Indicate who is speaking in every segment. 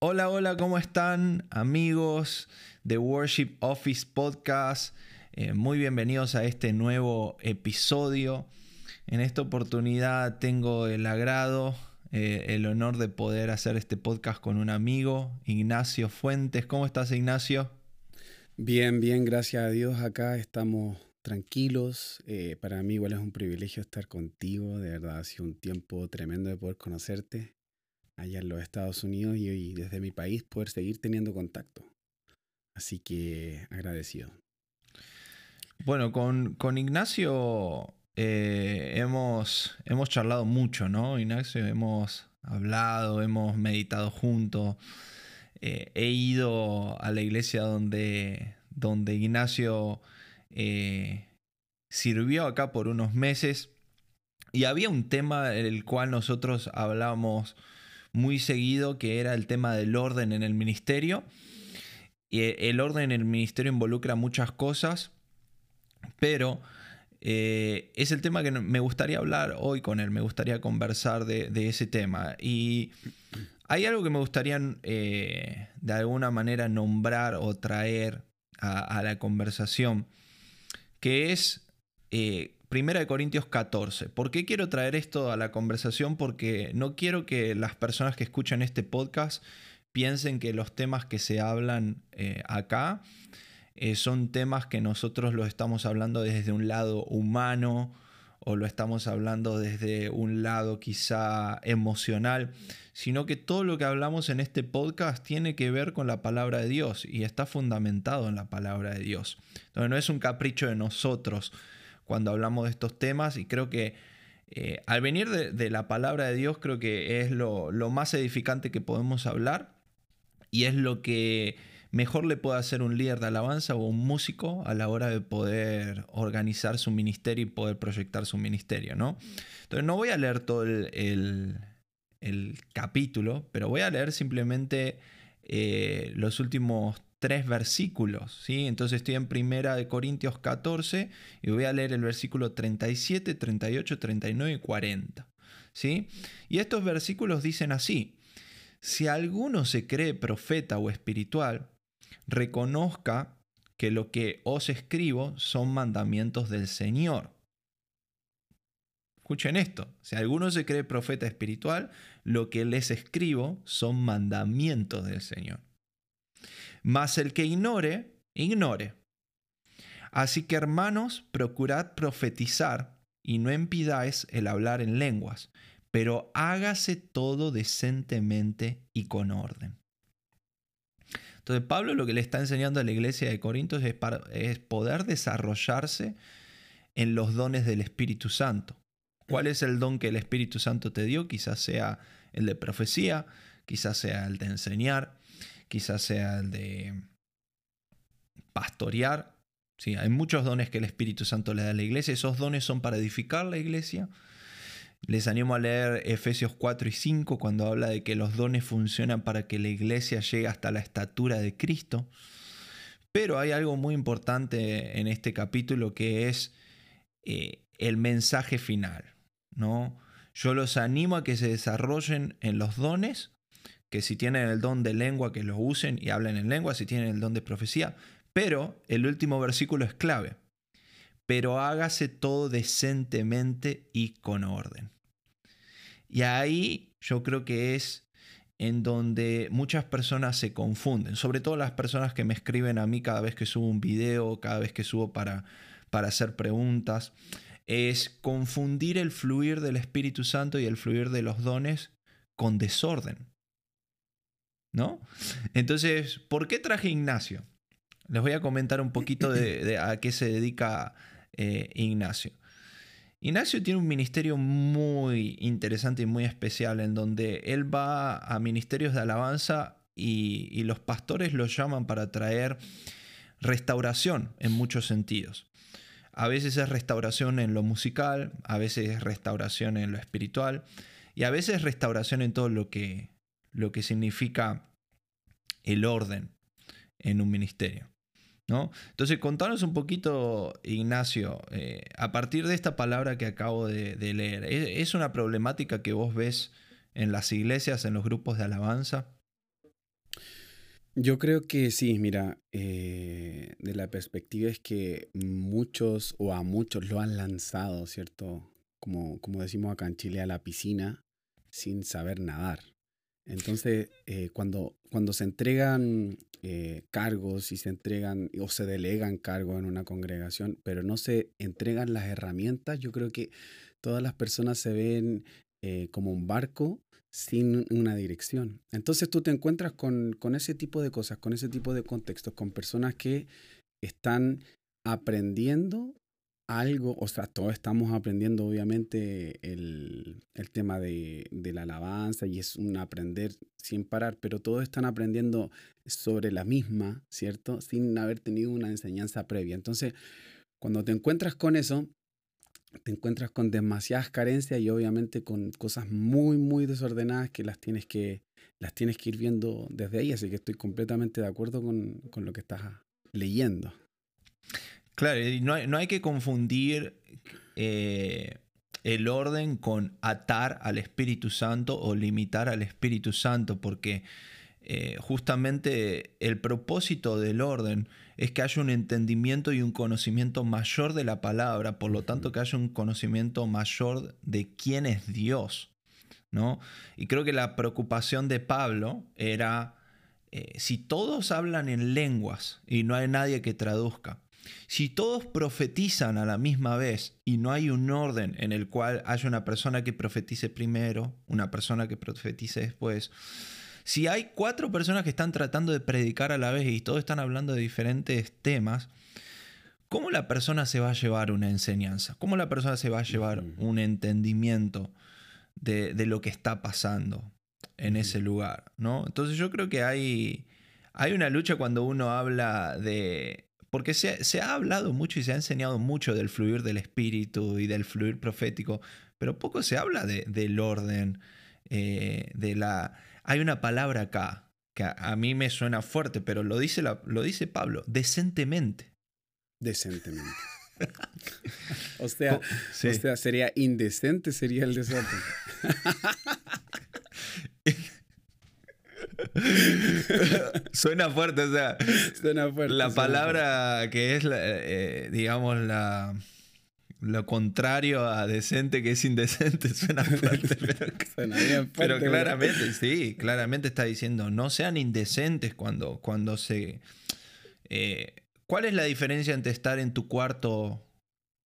Speaker 1: Hola, hola, ¿cómo están amigos de Worship Office Podcast? Eh, muy bienvenidos a este nuevo episodio. En esta oportunidad tengo el agrado, eh, el honor de poder hacer este podcast con un amigo, Ignacio Fuentes. ¿Cómo estás, Ignacio?
Speaker 2: Bien, bien, gracias a Dios. Acá estamos tranquilos. Eh, para mí igual es un privilegio estar contigo. De verdad, ha sido un tiempo tremendo de poder conocerte allá en los Estados Unidos y desde mi país poder seguir teniendo contacto. Así que agradecido.
Speaker 1: Bueno, con, Ignacio eh, hemos, hemos charlado mucho, ¿no? Ignacio, hemos hablado, hemos meditado juntos. Eh, he ido a la iglesia donde, donde Ignacio eh, sirvió acá por unos meses y había un tema del cual nosotros hablábamos muy seguido, que era el tema del orden en el ministerio. E, el orden en el ministerio involucra muchas cosas, pero eh, es el tema que me gustaría hablar hoy con él, me gustaría conversar de, ese tema. Y hay algo que me gustaría eh, de alguna manera nombrar o traer a, la conversación, que es eh, 1 Corintios 14. ¿Por qué quiero traer esto a la conversación? Porque no quiero que las personas que escuchan este podcast piensen que los temas que se hablan eh, acá eh, son temas que nosotros los estamos hablando desde un lado humano o lo estamos hablando desde un lado quizá emocional, sino que todo lo que hablamos en este podcast tiene que ver con la palabra de Dios y está fundamentado en la palabra de Dios. Entonces no es un capricho de nosotros, cuando hablamos de estos temas y creo que eh, al venir de, la palabra de Dios creo que es lo, más edificante que podemos hablar y es lo que mejor le puede hacer un líder de alabanza o un músico a la hora de poder organizar su ministerio y poder proyectar su ministerio, ¿no? Entonces no voy a leer todo el, capítulo, pero voy a leer simplemente eh, los últimos tres versículos, ¿sí? Entonces estoy en primera de Corintios 14 y voy a leer el versículo 37, 38, 39 y 40, ¿sí? Y estos versículos dicen así: Si alguno se cree profeta o espiritual, reconozca que lo que os escribo son mandamientos del Señor. Escuchen esto, si alguno se cree profeta espiritual, lo que les escribo son mandamientos del Señor. Mas el que ignore, ignore. Así que hermanos, procurad profetizar y no impidáis el hablar en lenguas, pero hágase todo decentemente y con orden. Entonces Pablo lo que le está enseñando a la iglesia de Corintios es, es poder desarrollarse en los dones del Espíritu Santo. ¿Cuál es el don que el Espíritu Santo te dio? Quizás sea el de profecía, quizás sea el de enseñar, quizás sea el de pastorear. Sí, hay muchos dones que el Espíritu Santo le da a la iglesia. Esos dones son para edificar la iglesia. Les animo a leer Efesios 4 y 5 cuando habla de que los dones funcionan para que la iglesia llegue hasta la estatura de Cristo. Pero hay algo muy importante en este capítulo que es eh, el mensaje final. ¿no? Yo los animo a que se desarrollen en los dones que si tienen el don de lengua, que los usen y hablen en lengua, si tienen el don de profecía. Pero el último versículo es clave. Pero hágase todo decentemente y con orden. Y ahí yo creo que es en donde muchas personas se confunden, sobre todo las personas que me escriben a mí cada vez que subo un video, cada vez que subo para, para hacer preguntas, es confundir el fluir del Espíritu Santo y el fluir de los dones con desorden. ¿No? Entonces, ¿por qué traje Ignacio? Les voy a comentar un poquito de, a qué se dedica eh, Ignacio. Ignacio tiene un ministerio muy interesante y muy especial en donde él va a ministerios de alabanza y, los pastores lo llaman para traer restauración en muchos sentidos. A veces es restauración en lo musical, a veces es restauración en lo espiritual y a veces es restauración en todo lo que, lo que significa el orden en un ministerio. ¿no? Entonces, contanos un poquito, Ignacio, eh, a partir de esta palabra que acabo de, leer, ¿es, una problemática que vos ves en las iglesias, en los grupos de alabanza?
Speaker 2: Yo creo que sí, mira, eh, de la perspectiva es que muchos o a muchos lo han lanzado, ¿cierto? Como, como decimos acá en Chile, a la piscina sin saber nadar. Entonces, eh, cuando, cuando se entregan eh, cargos y se entregan o se delegan cargos en una congregación, pero no se entregan las herramientas, yo creo que todas las personas se ven eh, como un barco sin una dirección. Entonces tú te encuentras con, con ese tipo de cosas, con ese tipo de contextos, con personas que están aprendiendo algo, o sea, todos estamos aprendiendo obviamente el, el tema de, de, la alabanza y es un aprender sin parar, pero todos están aprendiendo sobre la misma, ¿cierto? Sin haber tenido una enseñanza previa. Entonces, cuando te encuentras con eso, te encuentras con demasiadas carencias y obviamente con cosas muy, muy desordenadas que las tienes que, las tienes que ir viendo desde ahí. Así que estoy completamente de acuerdo con, con lo que estás leyendo.
Speaker 1: Claro, y no hay, no hay que confundir eh, el orden con atar al Espíritu Santo o limitar al Espíritu Santo, porque eh, justamente el propósito del orden es que haya un entendimiento y un conocimiento mayor de la palabra, por lo tanto que haya un conocimiento mayor de quién es Dios. ¿no? Y creo que la preocupación de Pablo era, eh, si todos hablan en lenguas y no hay nadie que traduzca, si todos profetizan a la misma vez y no hay un orden en el cual haya una persona que profetice primero, una persona que profetice después, si hay cuatro personas que están tratando de predicar a la vez y todos están hablando de diferentes temas, ¿cómo la persona se va a llevar una enseñanza? ¿Cómo la persona se va a llevar un entendimiento de, lo que está pasando en ese lugar? ¿no? Entonces yo creo que hay, hay una lucha cuando uno habla de, porque se, ha hablado mucho y se ha enseñado mucho del fluir del espíritu y del fluir profético, pero poco se habla del orden, eh, de la... Hay una palabra acá que a, mí me suena fuerte, pero lo dice, lo dice Pablo, decentemente.
Speaker 2: Decentemente. o, sea, o sea, sería indecente, sería el desorden.
Speaker 1: Suena fuerte, o sea.
Speaker 2: Suena fuerte.
Speaker 1: La palabra que es, eh, digamos, la, lo contrario a decente, que es indecente, suena fuerte. Pero, claramente, sí, claramente está diciendo, no sean indecentes cuando, cuando se... Eh, ¿Cuál es la diferencia entre estar en tu cuarto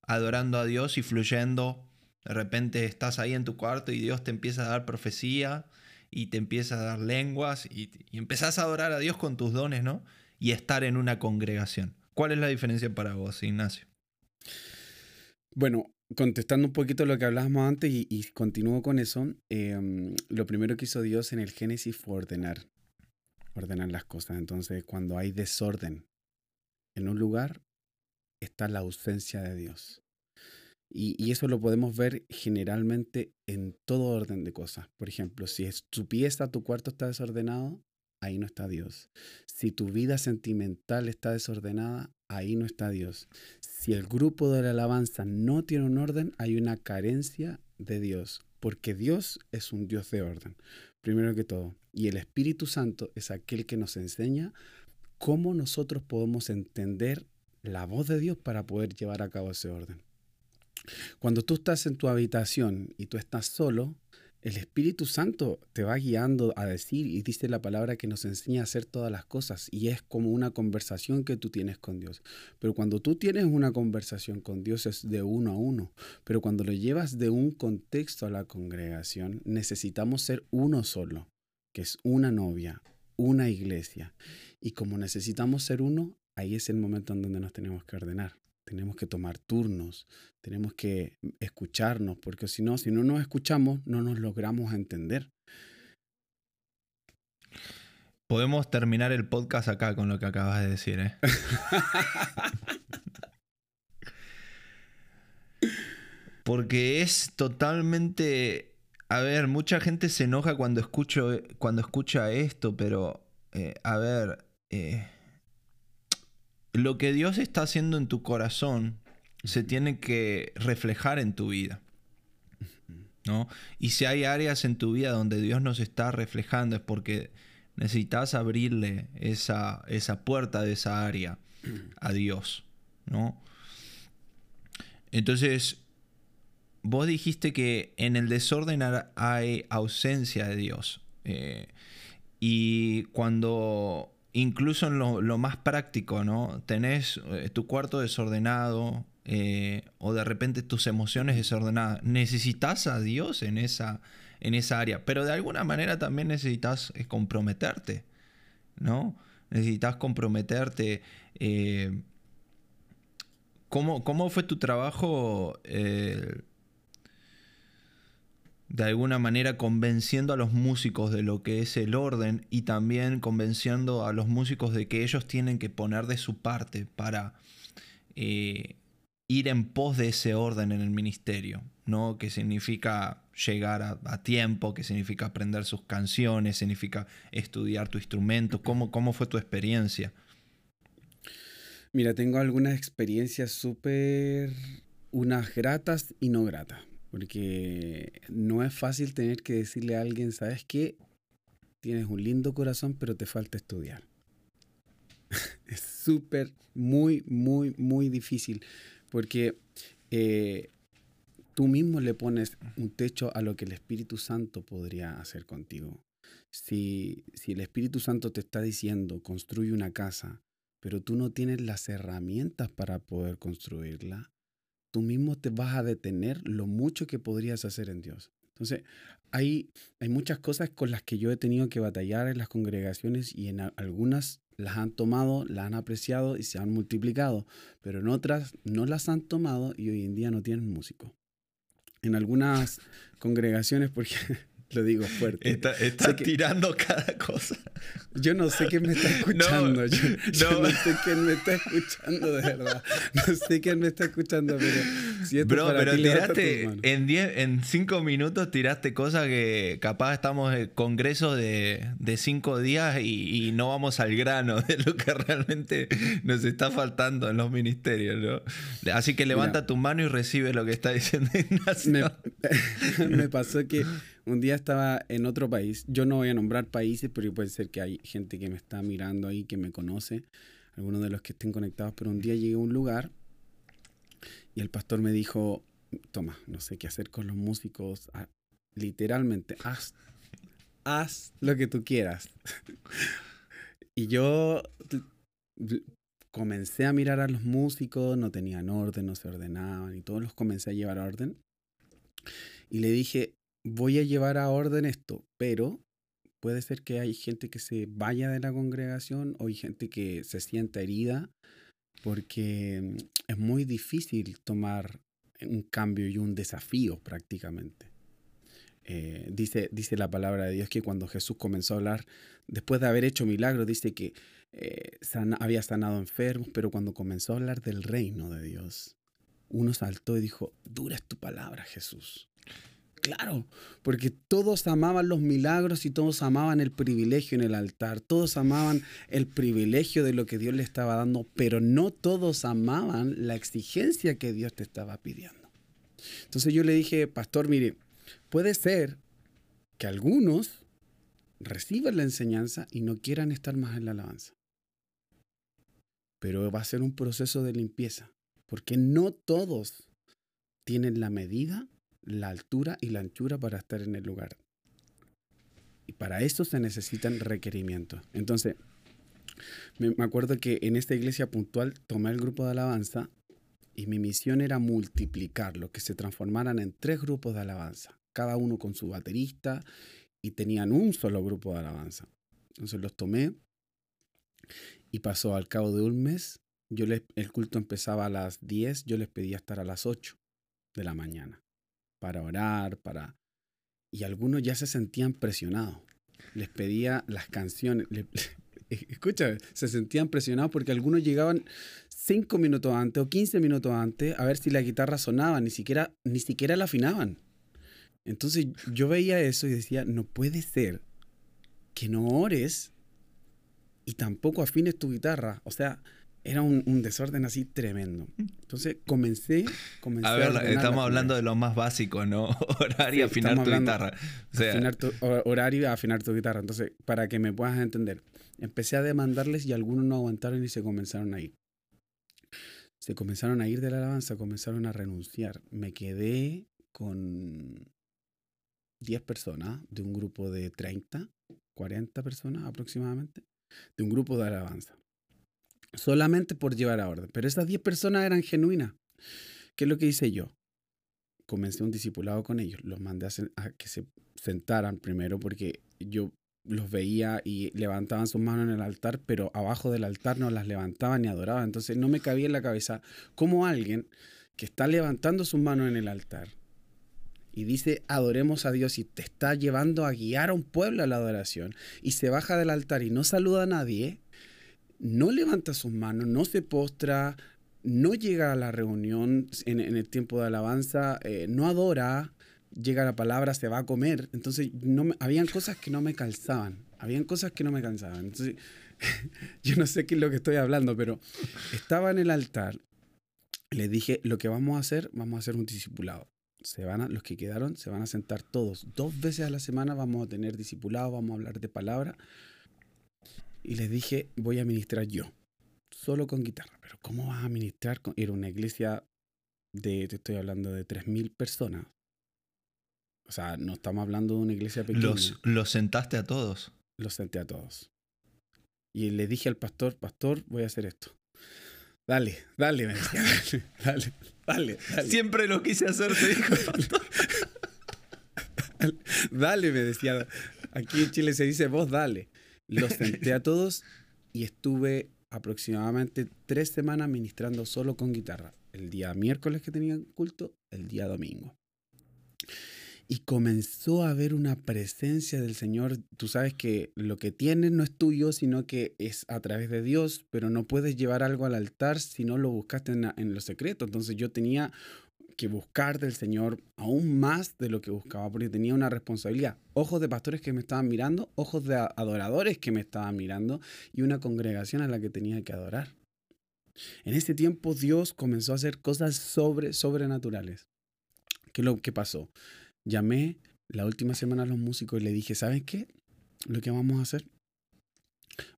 Speaker 1: adorando a Dios y fluyendo? De repente estás ahí en tu cuarto y Dios te empieza a dar profecía y te empieza a dar lenguas y, y empezás a adorar a Dios con tus dones, ¿no? Y estar en una congregación. ¿Cuál es la diferencia para vos, Ignacio?
Speaker 2: Bueno, contestando un poquito lo que hablábamos antes y, continúo con eso, em, lo primero que hizo Dios en el Génesis fue ordenar, ordenar las cosas. Entonces, cuando hay desorden en un lugar, está la ausencia de Dios. Y, eso lo podemos ver generalmente en todo orden de cosas. Por ejemplo, si tu pieza, tu cuarto está desordenado, ahí no está Dios. Si tu vida sentimental está desordenada, ahí no está Dios. Si el grupo de la alabanza no tiene un orden, hay una carencia de Dios, porque Dios es un Dios de orden, primero que todo. Y el Espíritu Santo es aquel que nos enseña cómo nosotros podemos entender la voz de Dios para poder llevar a cabo ese orden. Cuando tú estás en tu habitación y tú estás solo, el Espíritu Santo te va guiando a decir y dice la palabra que nos enseña a hacer todas las cosas y es como una conversación que tú tienes con Dios. Pero cuando tú tienes una conversación con Dios es de uno a uno, pero cuando lo llevas de un contexto a la congregación necesitamos ser uno solo, que es una novia, una iglesia. Y como necesitamos ser uno, ahí es el momento en donde nos tenemos que ordenar tenemos que tomar turnos, tenemos que escucharnos, porque si no, si no nos escuchamos, no nos logramos entender.
Speaker 1: Podemos terminar el podcast acá con lo que acabas de decir, ¿eh? Porque es totalmente... A ver, mucha gente se enoja cuando, escucho, cuando escucha esto, pero... Eh, a ver... Eh, lo que Dios está haciendo en tu corazón se tiene que reflejar en tu vida. ¿no? Y si hay áreas en tu vida donde Dios nos está reflejando es porque necesitas abrirle esa, esa puerta de esa área a Dios, ¿no? Entonces, vos dijiste que en el desorden hay ausencia de Dios. Eh, y cuando, incluso en lo, más práctico, ¿no? Tenés eh, tu cuarto desordenado eh, o de repente tus emociones desordenadas. Necesitas a Dios en esa, en esa área, pero de alguna manera también necesitas comprometerte, ¿no? Necesitas comprometerte. ¿cómo, ¿cómo, fue tu trabajo? De alguna manera convenciendo a los músicos de lo que es el orden y también convenciendo a los músicos de que ellos tienen que poner de su parte para eh, ir en pos de ese orden en el ministerio, ¿no? Que significa llegar a, tiempo, que significa aprender sus canciones, significa estudiar tu instrumento. ¿Cómo, cómo fue tu experiencia?
Speaker 2: Mira, tengo algunas experiencias súper, unas gratas y no gratas. Porque no es fácil tener que decirle a alguien, ¿sabes qué? Tienes un lindo corazón, pero te falta estudiar. es súper, muy, muy, muy difícil. Porque eh, tú mismo le pones un techo a lo que el Espíritu Santo podría hacer contigo. Si, si el Espíritu Santo te está diciendo, construye una casa, pero tú no tienes las herramientas para poder construirla, tú mismo te vas a detener lo mucho que podrías hacer en Dios. Entonces, hay, hay muchas cosas con las que yo he tenido que batallar en las congregaciones y en algunas las han tomado, las han apreciado y se han multiplicado, pero en otras no las han tomado y hoy en día no tienen músico. En algunas congregaciones, porque lo digo fuerte.
Speaker 1: Está, tirando cada cosa.
Speaker 2: Yo no sé quién me está escuchando. No, yo, no. sé quién me está escuchando de verdad. No sé quién me está escuchando, pero
Speaker 1: si Bro, pero tiraste en diez, en cinco minutos tiraste cosas que capaz estamos en congreso de, de cinco días y, y, no vamos al grano de lo que realmente nos está faltando en los ministerios, ¿no? Así que levanta tu mano y recibe lo que está diciendo Ignacio.
Speaker 2: me pasó que un día estaba en otro país. Yo no voy a nombrar países, pero puede ser que hay gente que me está mirando ahí, que me conoce, algunos de los que estén conectados. Pero un día llegué a un lugar y el pastor me dijo, toma, no sé qué hacer con los músicos. Literalmente, haz, haz lo que tú quieras. y yo comencé a mirar a los músicos, no tenían orden, no se ordenaban y todos los comencé a llevar orden. Y le dije, voy a llevar a orden esto, pero puede ser que hay gente que se vaya de la congregación o hay gente que se sienta herida porque mm, es muy difícil tomar un cambio y un desafío prácticamente. Eh, dice, dice la palabra de Dios que cuando Jesús comenzó a hablar, después de haber hecho milagros, dice que eh, había sanado enfermos, pero cuando comenzó a hablar del reino de Dios, uno saltó y dijo, dura es tu palabra, Jesús. Claro, porque todos amaban los milagros y todos amaban el privilegio en el altar, todos amaban el privilegio de lo que Dios le estaba dando, pero no todos amaban la exigencia que Dios te estaba pidiendo. Entonces yo le dije, pastor, mire, puede ser que algunos reciban la enseñanza y no quieran estar más en la alabanza, pero va a ser un proceso de limpieza, porque no todos tienen la medida la altura y la anchura para estar en el lugar. Y para eso se necesitan requerimientos. Entonces, me, acuerdo que en esta iglesia puntual tomé el grupo de alabanza y mi misión era multiplicarlo, que se transformaran en tres grupos de alabanza, cada uno con su baterista y tenían un solo grupo de alabanza. Entonces los tomé y pasó al cabo de un mes. Yo el culto empezaba a las 10, yo les pedía estar a las 8 de la mañana para orar, para... Y algunos ya se sentían presionados. Les pedía las canciones. Escucha, se sentían presionados porque algunos llegaban cinco minutos antes o 15 minutos antes a ver si la guitarra sonaba, ni siquiera, ni siquiera la afinaban. Entonces yo veía eso y decía, no puede ser que no ores y tampoco afines tu guitarra. O sea, era un, desorden así tremendo. Entonces comencé, comencé
Speaker 1: a ver, estamos hablando de lo más básico, ¿no? Horario y afinar tu guitarra.
Speaker 2: afinar tu, horario y afinar tu guitarra. Entonces, para que me puedas entender, empecé a demandarles y algunos no aguantaron y se comenzaron a ir. Se comenzaron a ir de la alabanza, comenzaron a renunciar. Me quedé con 10 personas de un grupo de 30, 40 personas aproximadamente, de un grupo de alabanza solamente por llevar a orden. Pero esas 10 personas eran genuinas. ¿Qué es lo que hice yo? Comencé un discipulado con ellos. Los mandé a, que se sentaran primero porque yo los veía y levantaban sus manos en el altar, pero abajo del altar no las levantaban ni adoraban. Entonces no me cabía en la cabeza cómo alguien que está levantando sus manos en el altar y dice adoremos a Dios y te está llevando a guiar a un pueblo a la adoración y se baja del altar y no saluda a nadie, no levanta sus manos, no se postra, no llega a la reunión en, el tiempo de alabanza, eh, no adora, llega la palabra, se va a comer. Entonces, no habían cosas que no me calzaban, habían cosas que no me cansaban. Entonces, yo no sé qué es lo que estoy hablando, pero estaba en el altar, le dije, lo que vamos a hacer, vamos a hacer un discipulado. Se van a, los que quedaron se van a sentar todos. Dos veces a la semana vamos a tener discipulado, vamos a hablar de palabra y les dije, voy a ministrar yo, solo con guitarra. Pero ¿cómo vas a ministrar? Con... Era una iglesia de, te estoy hablando de 3.000 personas. O sea, no estamos hablando de una iglesia pequeña.
Speaker 1: ¿Los, ¿Los sentaste a todos?
Speaker 2: Los senté a todos. Y le dije al pastor, pastor, voy a hacer esto. Dale, dale, me decía, dale, dale, dale,
Speaker 1: Siempre lo quise hacer, te dijo el pastor.
Speaker 2: dale, me decía. Aquí en Chile se dice vos dale. Los senté a todos y estuve aproximadamente tres semanas ministrando solo con guitarra. El día miércoles que tenían culto, el día domingo. Y comenzó a haber una presencia del Señor. Tú sabes que lo que tienes no es tuyo, sino que es a través de Dios, pero no puedes llevar algo al altar si no lo buscaste en, en lo secreto. Entonces yo tenía que buscar del Señor aún más de lo que buscaba, porque tenía una responsabilidad. Ojos de pastores que me estaban mirando, ojos de adoradores que me estaban mirando y una congregación a la que tenía que adorar. En ese tiempo Dios comenzó a hacer cosas sobre, sobrenaturales. ¿Qué lo que pasó? Llamé la última semana a los músicos y le dije, ¿saben qué? Lo que vamos a hacer,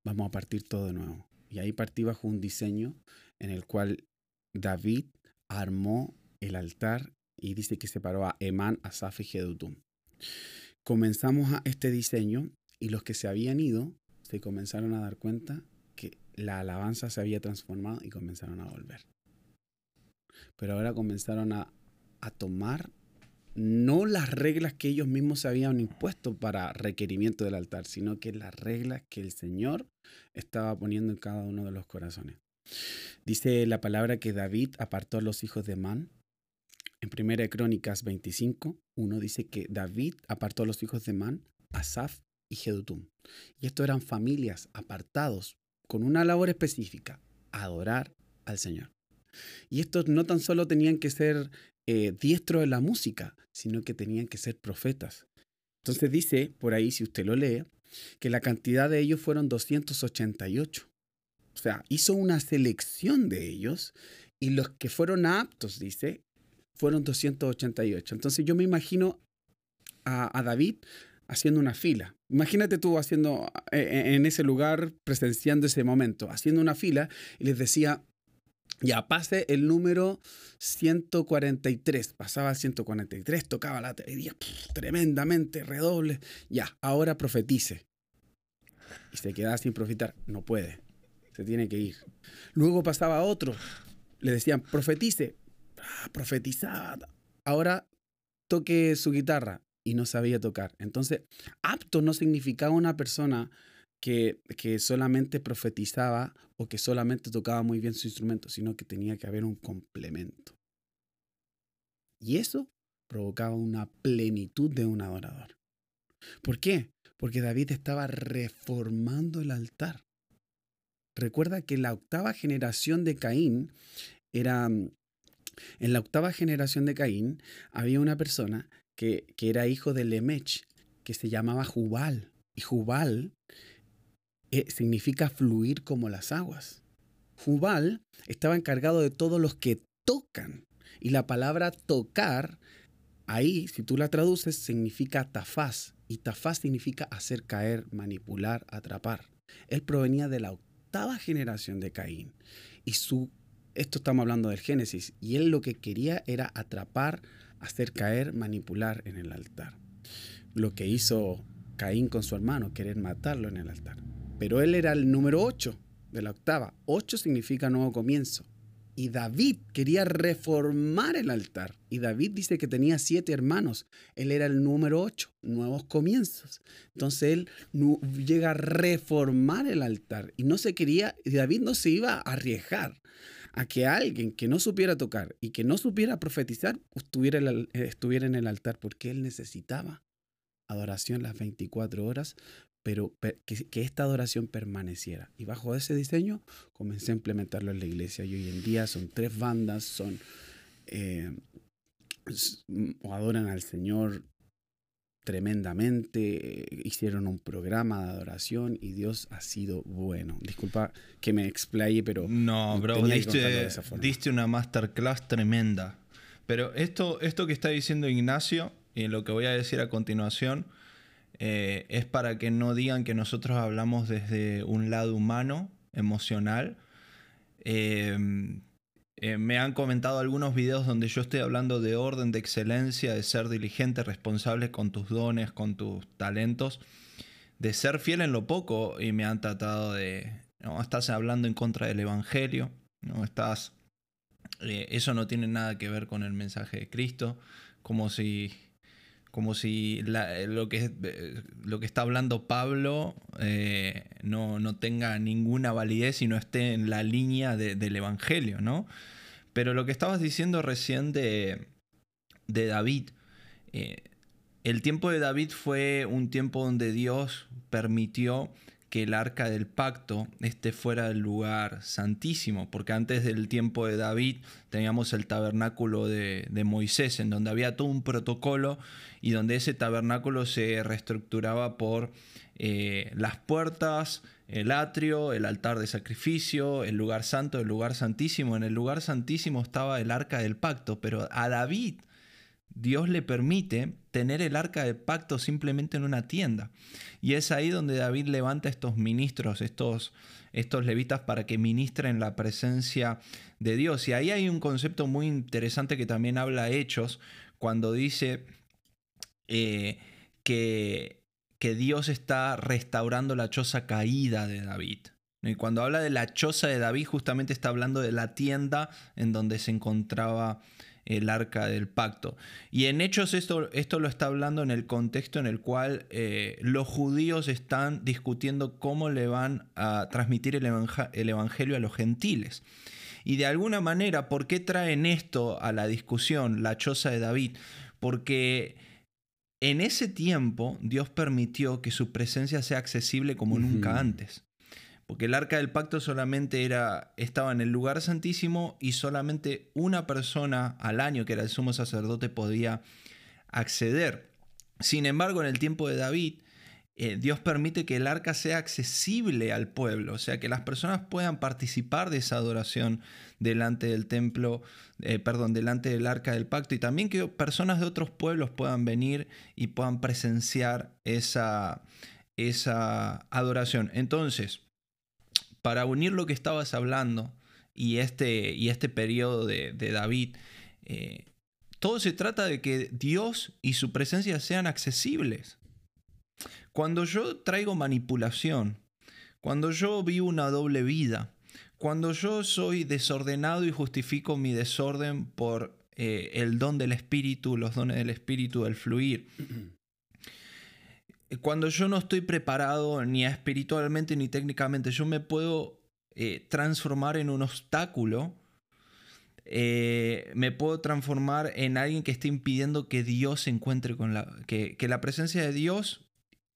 Speaker 2: vamos a partir todo de nuevo. Y ahí partí bajo un diseño en el cual David armó el altar y dice que separó a Emán, Asaf y Gedutum. Comenzamos a este diseño y los que se habían ido se comenzaron a dar cuenta que la alabanza se había transformado y comenzaron a volver. Pero ahora comenzaron a, a tomar no las reglas que ellos mismos se habían impuesto para requerimiento del altar, sino que las reglas que el Señor estaba poniendo en cada uno de los corazones. Dice la palabra que David apartó a los hijos de Man en Primera Crónicas 25, uno dice que David apartó a los hijos de Man, Asaf y Jedutum. Y estos eran familias apartados con una labor específica, adorar al Señor. Y estos no tan solo tenían que ser eh, diestros de la música, sino que tenían que ser profetas. Entonces dice, por ahí, si usted lo lee, que la cantidad de ellos fueron 288. O sea, hizo una selección de ellos y los que fueron aptos, dice, fueron 288. Entonces yo me imagino a, David haciendo una fila. Imagínate tú haciendo eh, eh, en ese lugar, presenciando ese momento, haciendo una fila y les decía, ya pase el número 143. Pasaba el 143, tocaba la batería tremendamente, redoble. Ya, ahora profetice. Y se quedaba sin profetar. No puede. Se tiene que ir. Luego pasaba otro. Le decían, profetice. Ah, profetizada. Ahora toque su guitarra y no sabía tocar. Entonces, apto no significaba una persona que, que, solamente profetizaba o que solamente tocaba muy bien su instrumento, sino que tenía que haber un complemento. Y eso provocaba una plenitud de un adorador. ¿Por qué? Porque David estaba reformando el altar. Recuerda que la octava generación de Caín era en la octava generación de Caín había una persona que, era hijo de Lemech, que se llamaba Jubal. Y Jubal eh, significa fluir como las aguas. Jubal estaba encargado de todos los que tocan. Y la palabra tocar, ahí, si tú la traduces, significa tafaz. Y tafaz significa hacer caer, manipular, atrapar. Él provenía de la octava generación de Caín. Y su, esto estamos hablando del Génesis. Y él lo que quería era atrapar, hacer caer, manipular en el altar. Lo que hizo Caín con su hermano, querer matarlo en el altar. Pero él era el número 8 de la octava. 8 significa nuevo comienzo. Y David quería reformar el altar. Y David dice que tenía siete hermanos. Él era el número 8, nuevos comienzos. Entonces él llega a reformar el altar. Y no se quería, David no se iba a arriesgar a que alguien que no supiera tocar y que no supiera profetizar estuviera, estuviera en el altar porque él necesitaba adoración las 24 horas, pero que, esta adoración permaneciera. Y bajo ese diseño comencé a implementarlo en la iglesia. Y hoy en día son tres bandas, son eh, adoran al Señor tremendamente, hicieron un programa de adoración y Dios ha sido bueno. Disculpa que me explaye, pero...
Speaker 1: No, bro, diste, diste, una masterclass tremenda. Pero esto, esto que está diciendo Ignacio y lo que voy a decir a continuación eh, es para que no digan que nosotros hablamos desde un lado humano, emocional. Eh, eh, me han comentado algunos videos donde yo estoy hablando de orden, de excelencia, de ser diligente, responsable con tus dones, con tus talentos, de ser fiel en lo poco y me han tratado de, no, estás hablando en contra del Evangelio, no estás, eso no tiene nada que ver con el mensaje de Cristo, como si como si lo, que, eh, lo que está hablando Pablo eh, no, tenga ninguna validez y no esté en la línea del Evangelio, ¿no? Pero lo que estabas diciendo recién de, David, eh, el tiempo de David fue un tiempo donde Dios permitió que el arca del pacto esté fuera del lugar santísimo, porque antes del tiempo de David teníamos el tabernáculo de, Moisés, en donde había todo un protocolo y donde ese tabernáculo se reestructuraba por eh, las puertas, el atrio, el altar de sacrificio, el lugar santo, el lugar santísimo. En el lugar santísimo estaba el arca del pacto, pero a David Dios le permite tener el arca del pacto simplemente en una tienda. Y es ahí donde David levanta estos ministros, estos, estos levitas para que ministren la presencia de Dios. Y ahí hay un concepto muy interesante que también habla Hechos, cuando dice eh, que, que Dios está restaurando la choza caída de David. Y cuando habla de la choza de David, justamente está hablando de la tienda en donde se encontraba el arca del pacto. Y en Hechos esto, esto lo está hablando en el contexto en el cual eh, los judíos están discutiendo cómo le van a transmitir el, el evangelio a los gentiles. Y de alguna manera, ¿por qué traen esto a la discusión, la choza de David? Porque en ese tiempo Dios permitió que su presencia sea accesible como nunca antes porque el arca del pacto solamente era, estaba en el lugar santísimo y solamente una persona al año, que era el sumo sacerdote, podía acceder. Sin embargo, en el tiempo de David, eh, Dios permite que el arca sea accesible al pueblo, o sea, que las personas puedan participar de esa adoración delante del templo, eh, perdón, delante del arca del pacto, y también que personas de otros pueblos puedan venir y puedan presenciar esa, esa adoración. Entonces, para unir lo que estabas hablando y este, y este periodo de, David, eh, todo se trata de que Dios y su presencia sean accesibles. Cuando yo traigo manipulación, cuando yo vivo una doble vida, cuando yo soy desordenado y justifico mi desorden por eh, el don del Espíritu, los dones del Espíritu, el fluir, cuando yo no estoy preparado ni espiritualmente ni técnicamente, yo me puedo eh, transformar en un obstáculo, eh, me puedo transformar en alguien que esté impidiendo que Dios se encuentre con la, que, la presencia de Dios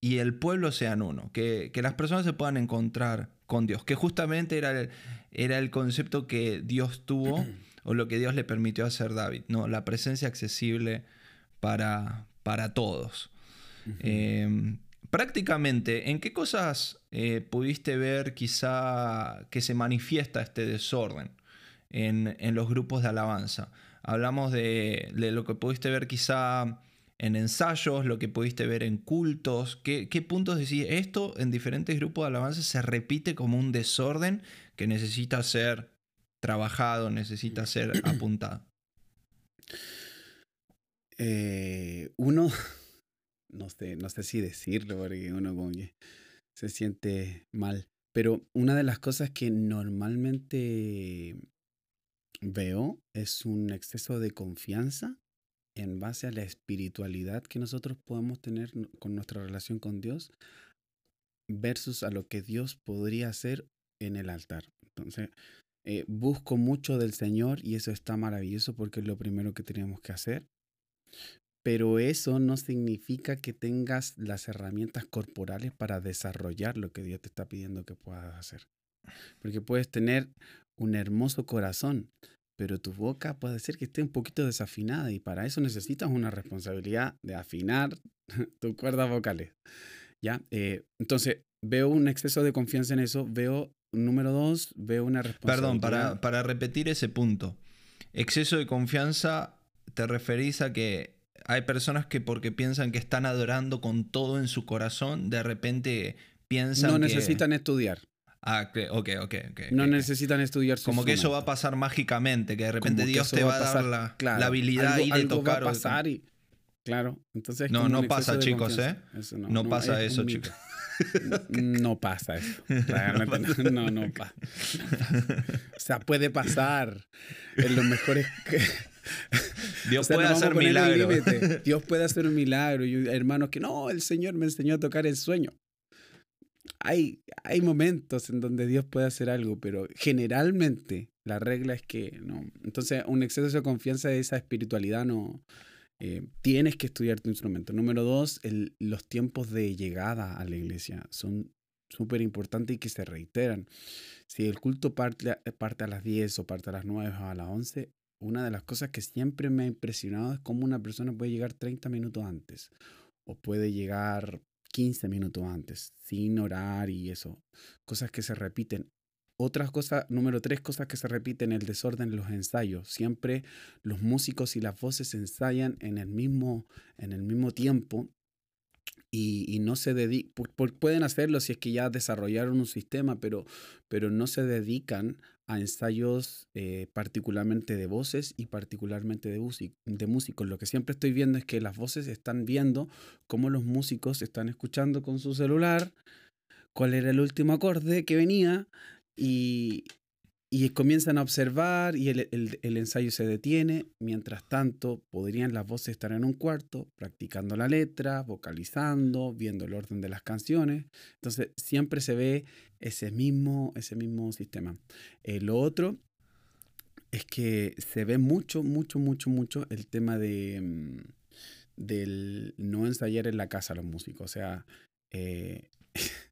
Speaker 1: y el pueblo sean uno, que, las personas se puedan encontrar con Dios, que justamente era el, era el concepto que Dios tuvo o lo que Dios le permitió hacer David, ¿no? la presencia accesible para, para todos. Em, prácticamente, ¿en qué cosas eh, pudiste ver quizá que se manifiesta este desorden en, los grupos de alabanza? Hablamos de, lo que pudiste ver quizá en ensayos, lo que pudiste ver en cultos. ¿Qué, qué puntos decís? Esto en diferentes grupos de alabanza se repite como un desorden que necesita ser trabajado, necesita ser apuntado.
Speaker 2: Eh, uno, no sé, no sé si decirlo porque uno se siente mal, pero una de las cosas que normalmente veo es un exceso de confianza en base a la espiritualidad que nosotros podemos tener con nuestra relación con Dios versus a lo que Dios podría hacer en el altar. Entonces, eh, busco mucho del Señor y eso está maravilloso porque es lo primero que tenemos que hacer. Pero eso no significa que tengas las herramientas corporales para desarrollar lo que Dios te está pidiendo que puedas hacer. Porque puedes tener un hermoso corazón, pero tu boca puede ser que esté un poquito desafinada y para eso necesitas una responsabilidad de afinar tus cuerdas vocales. ¿Ya? Eh, entonces, veo un exceso de confianza en eso, veo, número dos, veo una responsabilidad.
Speaker 1: Perdón, para, para repetir ese punto. Exceso de confianza, te referís a que hay personas que porque piensan que están adorando con todo en su corazón, de repente piensan
Speaker 2: no necesitan estudiar.
Speaker 1: Ah, ok, ok, ok.
Speaker 2: No necesitan estudiar
Speaker 1: Como que eso va a pasar mágicamente, que de repente Dios te va, a dar la, la habilidad
Speaker 2: algo,
Speaker 1: de
Speaker 2: algo
Speaker 1: tocar.
Speaker 2: Va a pasar y, claro, entonces.
Speaker 1: No, no pasa, chicos, ¿eh? no, pasa eso, chicos.
Speaker 2: No pasa eso. Realmente no, no, pasa. O sea, puede pasar. En los mejores.
Speaker 1: Dios puede hacer milagro.
Speaker 2: Dios puede hacer un milagro. Y hermanos que no, el Señor me enseñó a tocar el sueño hay, hay momentos en donde Dios puede hacer algo, pero generalmente la regla es que no. Entonces, un exceso de confianza de esa espiritualidad no. Eh, tienes que estudiar tu instrumento. Número dos, los tiempos de llegada a la iglesia son súper importantes y que se reiteran. Si el culto parte, parte a las 10 o parte a las 9 o a las 11, una de las cosas que siempre me ha impresionado es cómo una persona puede llegar 30 minutos antes o puede llegar 15 minutos antes, sin orar y eso. Cosas que se repiten. Otras cosas, número tres, cosas que se repiten, el desorden en los ensayos. Siempre los músicos y las voces ensayan en el mismo, en el mismo tiempo y, no se dedican, pueden hacerlo si es que ya desarrollaron un sistema, pero, pero no se dedican a ensayos eh, particularmente de voces y particularmente de, de músicos. Lo que siempre estoy viendo es que las voces están viendo cómo los músicos están escuchando con su celular cuál era el último acorde que venía y, y comienzan a observar y el, el, ensayo se detiene. Mientras tanto, podrían las voces estar en un cuarto, practicando la letra, vocalizando, viendo el orden de las canciones. Entonces, siempre se ve ese mismo, ese mismo sistema. Eh, lo otro es que se ve mucho, mucho, mucho, mucho el tema de, mm, del no ensayar en la casa los músicos. O sea, eh,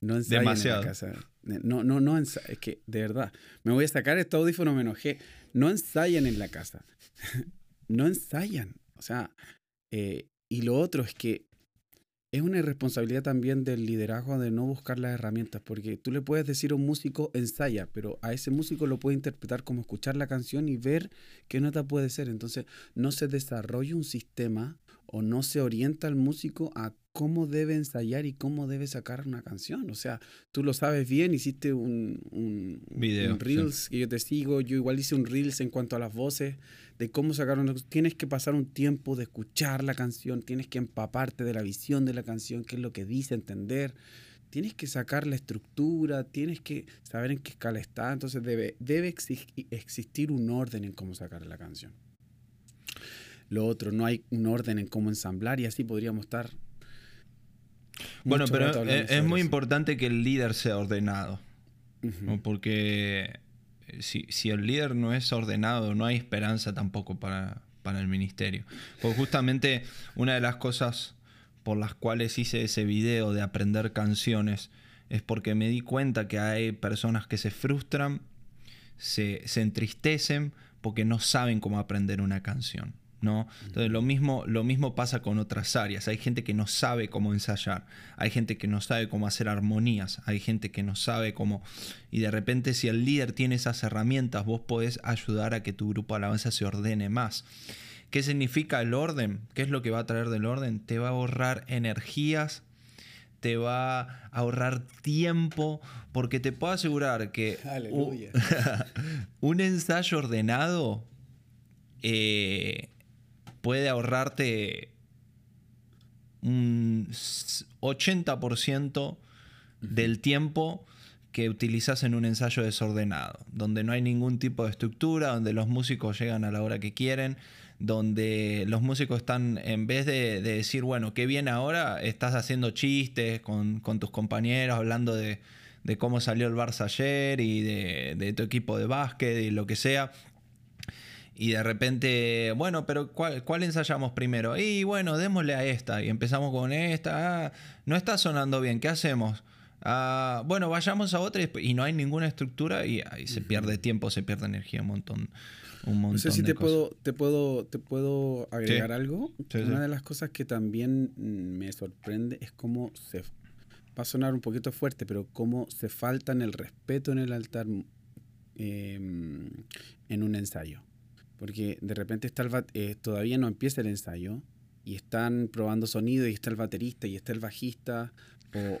Speaker 2: No ensayen Demasiado. en la casa. No, no, no Es que, de verdad, me voy a sacar este audífono, me enojé. No ensayan en la casa. no ensayan. O sea, eh, y lo otro es que es una irresponsabilidad también del liderazgo de no buscar las herramientas, porque tú le puedes decir a un músico ensaya, pero a ese músico lo puede interpretar como escuchar la canción y ver qué nota puede ser. Entonces, no se desarrolla un sistema o no se orienta al músico a cómo debe ensayar y cómo debe sacar una canción. O sea, tú lo sabes bien, hiciste un, un,
Speaker 1: Video,
Speaker 2: un Reels que yo te sigo, yo igual hice un Reels en cuanto a las voces, de cómo sacar una Tienes que pasar un tiempo de escuchar la canción, tienes que empaparte de la visión de la canción, qué es lo que dice, entender. Tienes que sacar la estructura, tienes que saber en qué escala está. Entonces debe, debe existir un orden en cómo sacar la canción. Lo otro, no hay un orden en cómo ensamblar y así podríamos estar.
Speaker 1: Bueno, pero es, muy importante que el líder sea ordenado. Porque eh, si, si, el líder no es ordenado, no hay esperanza tampoco para, para el ministerio. Porque justamente una de las cosas por las cuales hice ese video de aprender canciones es porque me di cuenta que hay personas que se frustran, se, se entristecen porque no saben cómo aprender una canción. ¿No? Entonces lo mismo, lo mismo pasa con otras áreas. Hay gente que no sabe cómo ensayar, hay gente que no sabe cómo hacer armonías, hay gente que no sabe cómo... Y de repente si el líder tiene esas herramientas, vos podés ayudar a que tu grupo de alabanza se ordene más. ¿Qué significa el orden? ¿Qué es lo que va a traer del orden? Te va a ahorrar energías, te va a ahorrar tiempo, porque te puedo asegurar que un, ensayo ordenado eh, puede ahorrarte un 80% del tiempo que utilizas en un ensayo desordenado, donde no hay ningún tipo de estructura, donde los músicos llegan a la hora que quieren, donde los músicos están, en vez de, decir, bueno, qué bien ahora, estás haciendo chistes con, tus compañeros, hablando de, cómo salió el Barça ayer y de, tu equipo de básquet y lo que sea. Y de repente, bueno, pero ¿cuál, ensayamos primero? Y bueno, démosle a esta. Y empezamos con esta. Ah, no está sonando bien, ¿qué hacemos? Ah, bueno, vayamos a otra y, no hay ninguna estructura y ahí se pierde tiempo, se pierde energía un montón
Speaker 2: no sé si te puedo, te puedo, te puedo agregar algo. Una de las cosas que también me sorprende es cómo se va a sonar un poquito fuerte, pero cómo se faltan el respeto en el altar em, en un ensayo. Porque de repente está eh, todavía no empieza el ensayo y están probando sonido y está el baterista y está el bajista o,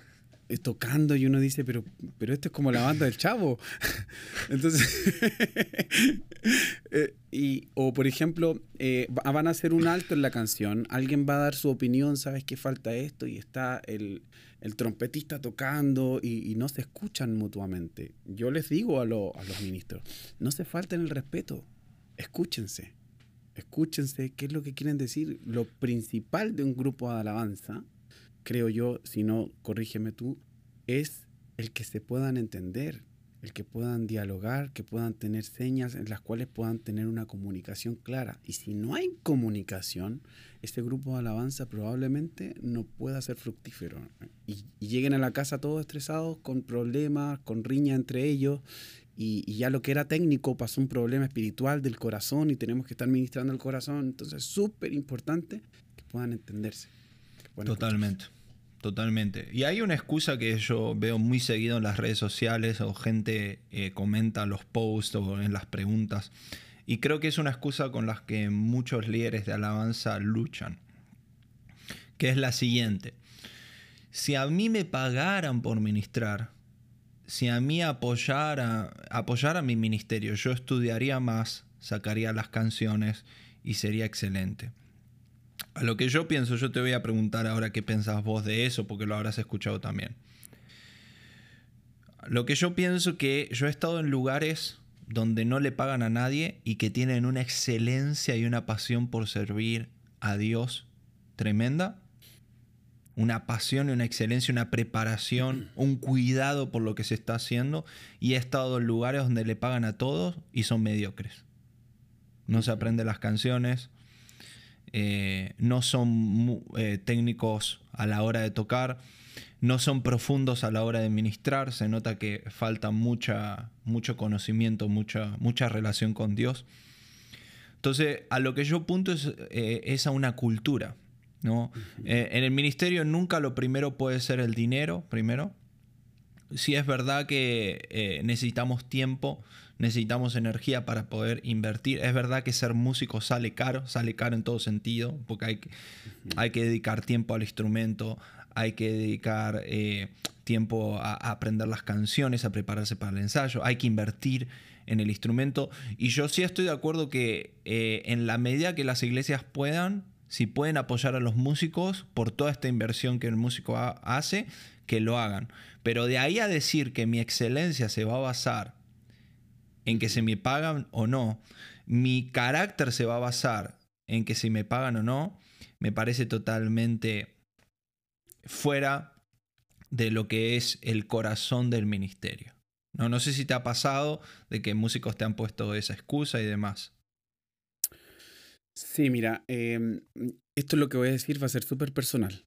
Speaker 2: tocando y uno dice, pero, pero esto es como la banda del chavo. Entonces, eh, y, o por ejemplo, eh, van a hacer un alto en la canción, alguien va a dar su opinión, sabes que falta esto y está el, trompetista tocando y, no se escuchan mutuamente. Yo les digo a, a los ministros, no se falten el respeto, escúchense. Escúchense qué es lo que quieren decir. Lo principal de un grupo de alabanza creo yo, si no, corrígeme tú, es el que se puedan entender, el que puedan dialogar, que puedan tener señas en las cuales puedan tener una comunicación clara. Y si no hay comunicación, este grupo de alabanza probablemente no pueda ser fructífero. Y, lleguen a la casa todos estresados, con problemas, con riña entre ellos, y, ya lo que era técnico pasó un problema espiritual del corazón y tenemos que estar ministrando el corazón. Entonces es súper importante que puedan entenderse.
Speaker 1: Totalmente. Totalmente. Y hay una excusa que yo veo muy seguido en las redes sociales o gente eh, comenta los posts o en las preguntas. Y creo que es una excusa con la que muchos líderes de alabanza luchan. Que es la siguiente. Si a mí me pagaran por ministrar, si a mí apoyara, apoyara mi ministerio, yo estudiaría más, sacaría las canciones y sería excelente. A lo que yo pienso, yo te voy a preguntar ahora qué pensás vos de eso, porque lo habrás escuchado también. Lo que yo pienso que yo he estado en lugares donde no le pagan a nadie y que tienen una excelencia y una pasión por servir a Dios tremenda. Una pasión y una excelencia, una preparación, un cuidado por lo que se está haciendo. Y he estado en lugares donde le pagan a todos y son mediocres. No se aprenden las canciones, eh, no son eh, técnicos a la hora de tocar, no son profundos a la hora de ministrar, se nota que falta mucha, mucho conocimiento, mucha, mucha relación con Dios. Entonces, a lo que yo punto es, eh, es a una cultura. ¿No? en el ministerio nunca lo primero puede ser el dinero, primero. Si es verdad que necesitamos tiempo, necesitamos energía para poder invertir. Es verdad que ser músico sale caro, sale caro en todo sentido, porque hay que, hay que dedicar tiempo al instrumento, hay que dedicar eh, tiempo a, aprender las canciones, a prepararse para el ensayo, hay que invertir en el instrumento. Y yo sí estoy de acuerdo que eh, en la medida que las iglesias puedan, si pueden apoyar a los músicos por toda esta inversión que el músico hace, que lo hagan. Pero de ahí a decir que mi excelencia se va a basar en que se me pagan o no, mi carácter se va a basar en que si me pagan o no, me parece totalmente fuera de lo que es el corazón del ministerio. No, no sé si te ha pasado de que músicos te han puesto esa excusa y demás.
Speaker 2: Sí, mira, em, esto es lo que voy a decir va a ser súper personal.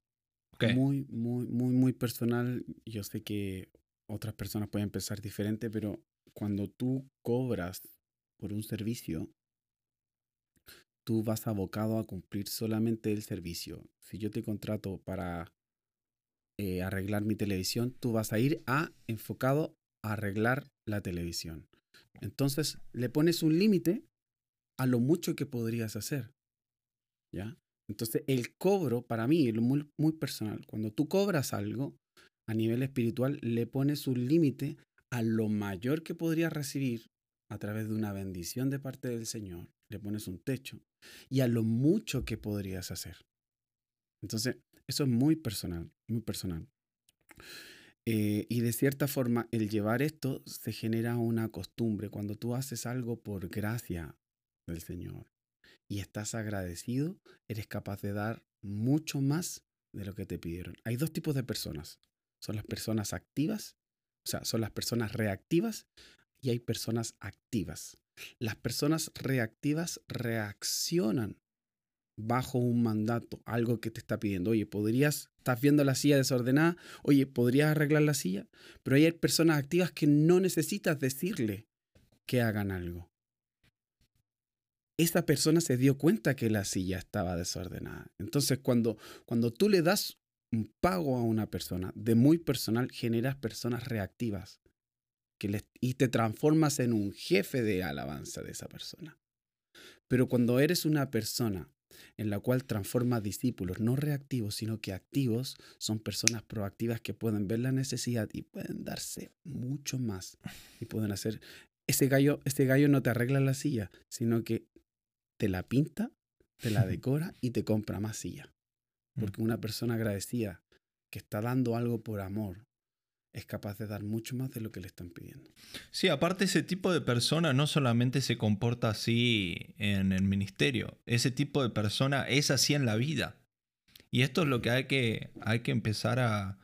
Speaker 2: Muy, muy, muy, muy personal. Yo sé que otras personas pueden pensar diferente, pero cuando tú cobras por un servicio, tú vas abocado a cumplir solamente el servicio. Si yo te contrato para eh, arreglar mi televisión, tú vas a ir a enfocado a arreglar la televisión. Entonces le pones un límite a lo mucho que podrías hacer. ¿Ya? Entonces el cobro para mí es muy, personal. Cuando tú cobras algo a nivel espiritual, le pones un límite a lo mayor que podrías recibir a través de una bendición de parte del Señor. Le pones un techo y a lo mucho que podrías hacer. Entonces, eso es muy personal, muy personal. Eh, y de cierta forma, el llevar esto se genera una costumbre. Cuando tú haces algo por gracia del Señor y estás agradecido, eres capaz de dar mucho más de lo que te pidieron. Hay dos tipos de personas. Son las personas activas, o sea, son las personas reactivas y hay personas activas. Las personas reactivas reaccionan bajo un mandato, algo que te está pidiendo. Oye, podrías, estás viendo la silla desordenada, oye, podrías arreglar la silla, pero hay personas activas que no necesitas decirle que hagan algo. Esta persona se dio cuenta que la silla estaba desordenada. Entonces, cuando, cuando tú le das un pago a una persona de muy personal, generas personas reactivas y te transformas en un jefe de alabanza de esa persona. Pero cuando eres una persona en la cual transforma discípulos, no reactivos, sino que activos, son personas proactivas que pueden ver la necesidad y pueden darse mucho más. Y pueden hacer, ese gallo, este gallo no te arregla la silla, sino que te la pinta, te la decora y te compra más silla. Mm. Porque una persona agradecida que está dando algo por amor, es capaz de dar mucho más de lo que le están pidiendo.
Speaker 1: Sí, aparte ese tipo de persona no solamente se comporta así en el ministerio, ese tipo de persona es así en la vida. Y esto es lo que hay que, hay que empezar a,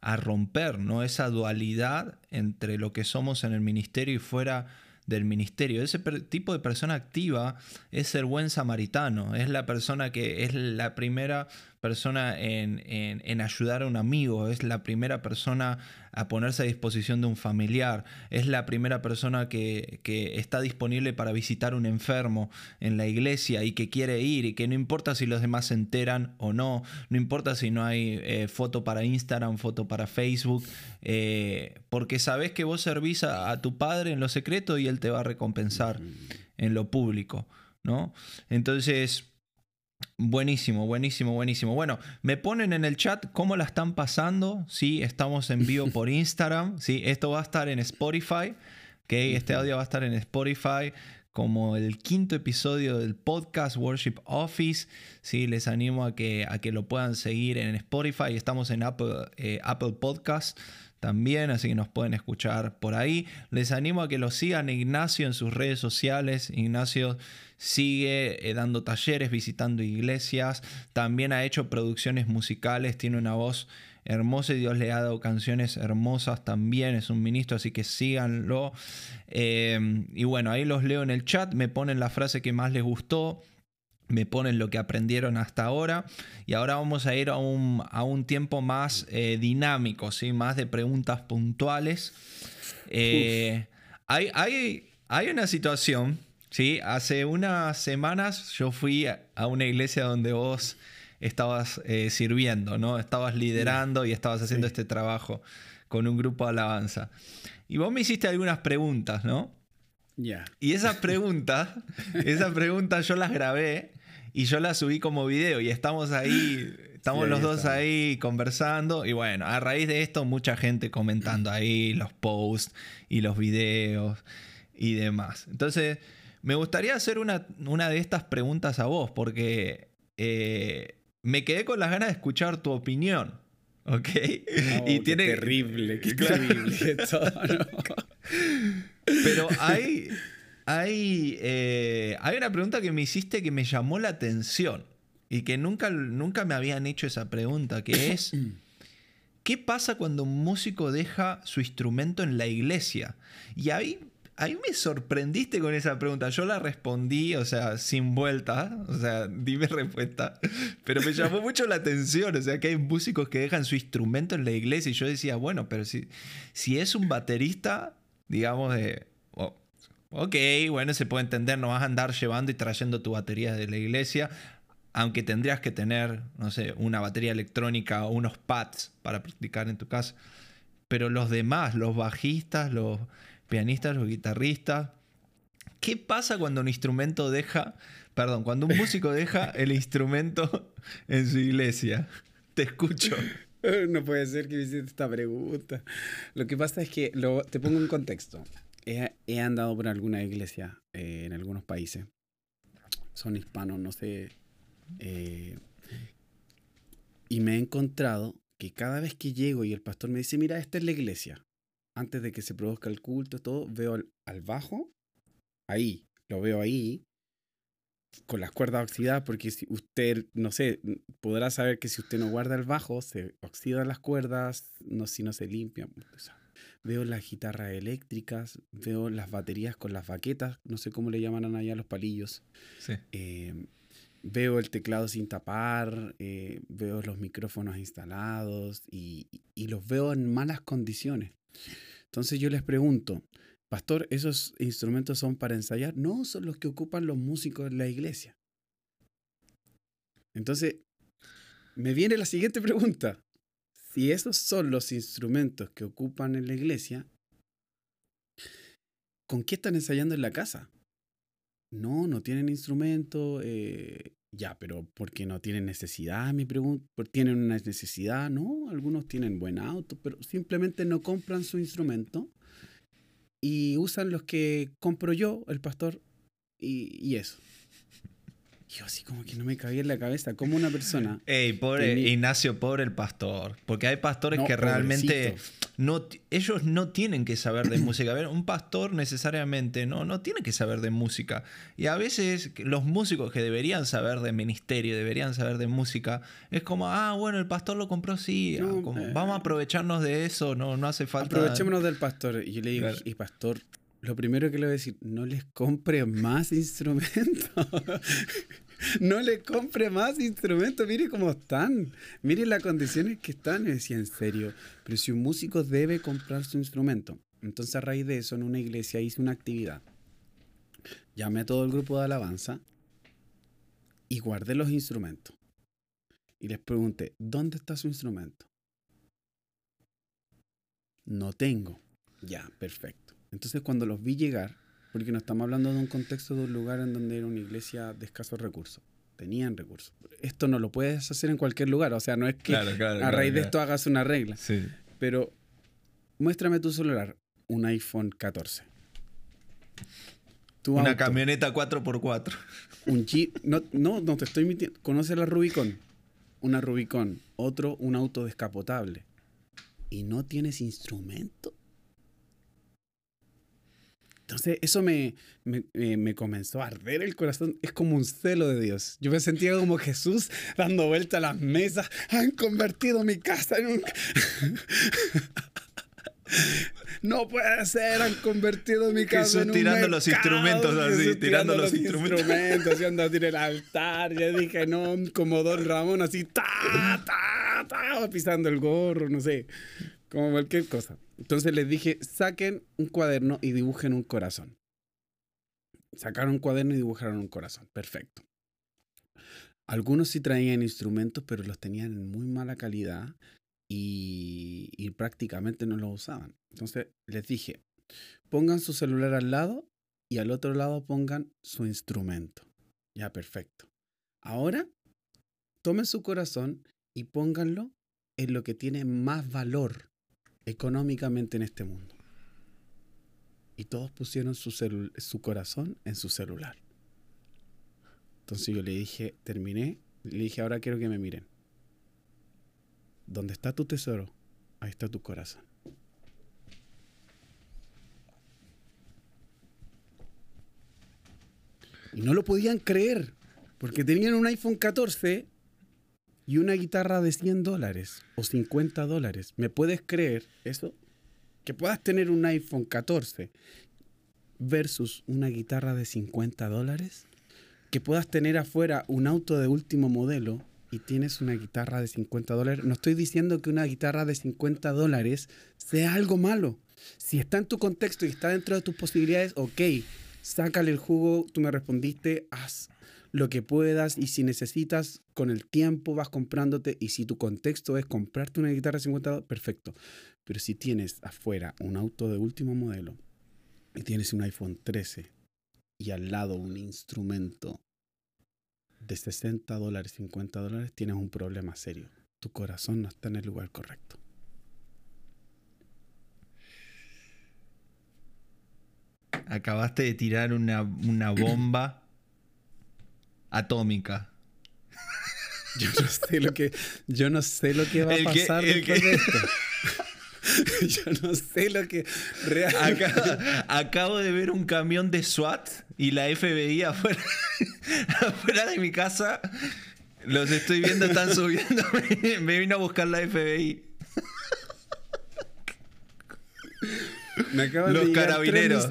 Speaker 1: a romper, ¿no? Esa dualidad entre lo que somos en el ministerio y fuera del ministerio. Ese tipo de persona activa es el buen samaritano, es la persona que es la primera persona en, ayudar a un amigo, es la primera persona a ponerse a disposición de un familiar, es la primera persona que, está disponible para visitar un enfermo en la iglesia y que quiere ir y que no importa si los demás se enteran o no, no importa si no hay eh, foto para Instagram, foto para Facebook, eh, porque sabes que vos servís a, a tu padre en lo secreto y él te va a recompensar en lo público, ¿no? Entonces Buenísimo, buenísimo, buenísimo. Bueno, me ponen en el chat cómo la están pasando. Sí, estamos en vivo por Instagram. Sí, esto va a estar en Spotify. Okay, este audio va a estar en Spotify como el quinto episodio del podcast Worship Office. Sí, les animo a que, a que lo puedan seguir en Spotify. Estamos en Apple, eh, Apple Podcast también, así que nos pueden escuchar por ahí. Les animo a que lo sigan Ignacio en sus redes sociales. Ignacio sigue eh, dando talleres, visitando iglesias, también ha hecho producciones musicales, tiene una voz hermosa y Dios le ha dado canciones hermosas también, es un ministro, así que síganlo. Em, y bueno, ahí los leo en el chat, me ponen la frase que más les gustó, me ponen lo que aprendieron hasta ahora y ahora vamos a ir a un, a un tiempo más eh, dinámico, ¿sí? más de preguntas puntuales. Eh, hay, hay, hay una situación Sí, hace unas semanas yo fui a una iglesia donde vos estabas eh, sirviendo, ¿no? Estabas liderando y estabas haciendo este trabajo con un grupo de alabanza. Y vos me hiciste algunas preguntas, ¿no?
Speaker 2: Ya.
Speaker 1: Y esas preguntas, esas preguntas yo las grabé y yo las subí como video y estamos ahí, estamos los dos ahí conversando y bueno, a raíz de esto mucha gente comentando ahí los posts y los videos y demás. Entonces, me gustaría hacer una, una de estas preguntas a vos, porque eh, me quedé con las ganas de escuchar tu opinión. ¿Ok?
Speaker 2: y tiene... terrible, qué terrible
Speaker 1: Pero hay, hay, eh, hay una pregunta que me hiciste que me llamó la atención y que nunca, nunca me habían hecho esa pregunta, que es, ¿qué pasa cuando un músico deja su instrumento en la iglesia? Y ahí Ahí me sorprendiste con esa pregunta. Yo la respondí, o sea, sin vuelta. O sea, dime respuesta. Pero me llamó mucho la atención. O sea, que hay músicos que dejan su instrumento en la iglesia. Y yo decía, bueno, pero si, si es un baterista, digamos, de. Ok, bueno, se puede entender, no vas a andar llevando y trayendo tu batería de la iglesia, aunque tendrías que tener, no sé, una batería electrónica o unos pads para practicar en tu casa. Pero los demás, los bajistas, los pianistas, los guitarristas, ¿qué pasa cuando un instrumento deja, perdón, cuando un músico deja el instrumento en su iglesia? Te escucho.
Speaker 2: No puede ser que me hiciste esta pregunta. Lo que pasa es que, te pongo un contexto. He, andado por alguna iglesia eh, en algunos países. Son hispanos, no sé. Eh, y me he encontrado que cada vez que llego y el pastor me dice, mira, esta es la iglesia. Antes de que se produzca el culto, todo, veo al bajo, ahí, lo veo ahí, con las cuerdas oxidadas, porque si usted, no sé, podrá saber que si usted no guarda el bajo, se oxidan las cuerdas, no, si no se limpian. veo las guitarras eléctricas, veo las baterías con las baquetas, no sé cómo le llaman allá los palillos. Em, veo el teclado sin tapar, eh, veo los micrófonos instalados y, y los veo en malas condiciones. Entonces yo les pregunto, Pastor, ¿esos instrumentos son para ensayar? No, son los que ocupan los músicos en la iglesia. Entonces, me viene la siguiente pregunta. Si esos son los instrumentos que ocupan en la iglesia, ¿con qué están ensayando en la casa? No, no tienen instrumento. Eh, ya, pero ¿por qué no tienen necesidad? Mi pregunta. ¿Tienen una necesidad? No, algunos tienen buen auto, pero simplemente no compran su instrumento y usan los que compro yo, el pastor, y, eso. Yo así como que no me cabía en la cabeza, como una persona...
Speaker 1: Ey, pobre Ignacio, pobre el pastor, porque hay pastores que realmente no, ellos no tienen que saber de música. A ver, un pastor necesariamente no, no tiene que saber de música. Y a veces los músicos que deberían saber de ministerio, deberían saber de música, es como, ah, bueno, el pastor lo compró, sí, ah, eh, vamos a aprovecharnos de eso, no, no hace falta.
Speaker 2: Aprovechémonos del pastor. Y yo le digo, y pastor, lo primero que le voy a decir, no les compre más instrumentos. no le compre más instrumentos, mire cómo están, mire las condiciones que están. Y decía, en serio, pero si un músico debe comprar su instrumento. Entonces a raíz de eso en una iglesia hice una actividad. Llamé a todo el grupo de alabanza y guardé los instrumentos. Y les pregunté, ¿dónde está su instrumento? No tengo. Ya, perfecto. Entonces cuando los vi llegar, porque no estamos hablando de un contexto de un lugar en donde era una iglesia de escasos recursos. Tenían recursos. Esto no lo puedes hacer en cualquier lugar. O sea, no es que a raíz de esto hagas una regla. Sí. Pero muéstrame tu celular. Un iPhone 14.
Speaker 1: una camioneta 4x4.
Speaker 2: Un Jeep. No, no, no te estoy mintiendo. ¿Conoces la Rubicon? Una Rubicon. Otro, un auto descapotable. ¿Y no tienes instrumento? Entonces eso me, me, comenzó a arder el corazón. Es como un celo de Dios. Yo me sentía como Jesús dando vuelta a las mesas. Han convertido mi casa en un... No puede ser, han convertido mi casa en un
Speaker 1: tirando los instrumentos así, tirando, los, instrumentos.
Speaker 2: instrumentos y anda a tirar el altar. Ya dije, no, como Don Ramón, así, ta, ta, ta, pisando el gorro, no sé, como cualquier cosa. Entonces les dije, saquen un cuaderno y dibujen un corazón. Sacaron un cuaderno y dibujaron un corazón. Perfecto. Algunos sí traían instrumentos, pero los tenían en muy mala calidad y, prácticamente no los usaban. Entonces les dije, pongan su celular al lado y al otro lado pongan su instrumento. Ya, perfecto. Ahora, tomen su corazón y pónganlo en lo que tiene más valor económicamente en este mundo. Y todos pusieron su, corazón en su celular. Entonces yo le dije, terminé, le dije, ahora quiero que me miren. Donde está tu tesoro, ahí está tu corazón. Y no lo podían creer, porque tenían un iPhone 14 y una guitarra de 100 dólares o 50 dólares. ¿Me puedes creer eso? Que puedas tener un iPhone 14 versus una guitarra de 50 dólares. Que puedas tener afuera un auto de último modelo y tienes una guitarra de 50 dólares. No estoy diciendo que una guitarra de 50 dólares sea algo malo. Si está en tu contexto y está dentro de tus posibilidades, ok, sácale el jugo, tú me respondiste, haz lo que puedas y si necesitas, con el tiempo vas comprándote y si tu contexto es comprarte una guitarra 50 perfecto. Pero si tienes afuera un auto de último modelo y tienes un iPhone 13 y al lado un instrumento de 60 dólares, 50 dólares, tienes un problema serio. Tu corazón no está en el lugar correcto.
Speaker 1: Acabaste de tirar una, bomba atómica.
Speaker 2: Yo no sé lo que, yo no sé lo que va a pasar después de esto. Yo no sé lo que
Speaker 1: realmente... acabo de ver un camión de SWAT y la FBI afuera, afuera de mi casa. Los estoy viendo, están subiendo. Me vino a buscar la FBI.
Speaker 2: Me acaban Los de carabineros.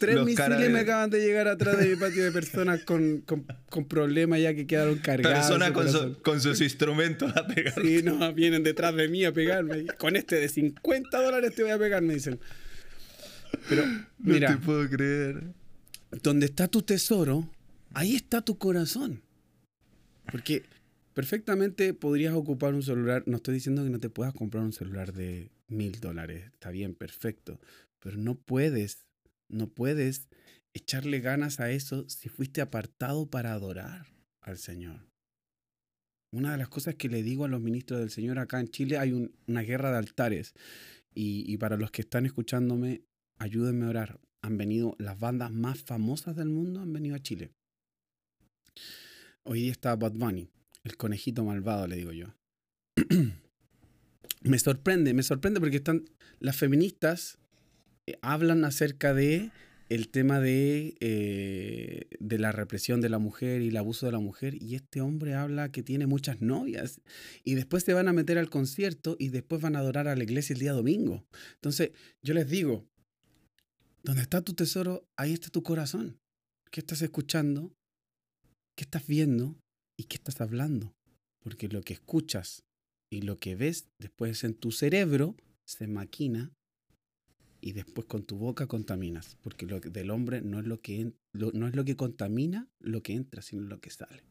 Speaker 2: Tres misiles me acaban de llegar atrás de mi patio de personas con, con, problemas ya que quedaron cargados.
Speaker 1: Personas con, con, sus instrumentos a pegar.
Speaker 2: Sí, no, vienen detrás de mí a pegarme. Con este de 50 dólares te voy a pegar, me dicen. Pero, mira.
Speaker 1: No te puedo creer.
Speaker 2: Donde está tu tesoro, ahí está tu corazón. Porque perfectamente podrías ocupar un celular. No estoy diciendo que no te puedas comprar un celular de mil dólares. Está bien, perfecto. Pero no puedes no puedes echarle ganas a eso si fuiste apartado para adorar al Señor. Una de las cosas que le digo a los ministros del Señor acá en Chile, hay una guerra de altares. Y, para los que están escuchándome, ayúdenme a orar. Han venido las bandas más famosas del mundo, han venido a Chile. Hoy está Bad Bunny, el conejito malvado, le digo yo. me sorprende, me sorprende porque están las feministas hablan acerca de el tema de, eh, de la represión de la mujer y el abuso de la mujer, y este hombre habla que tiene muchas novias, y después se van a meter al concierto y después van a adorar a la iglesia el día domingo. Entonces, yo les digo, donde está tu tesoro, ahí está tu corazón. ¿Qué estás escuchando? ¿Qué estás viendo? ¿Y qué estás hablando? Porque lo que escuchas y lo que ves después en tu cerebro se maquina y después con tu boca contaminas, porque lo del hombre no es lo que no es lo que contamina lo que entra, sino lo que sale.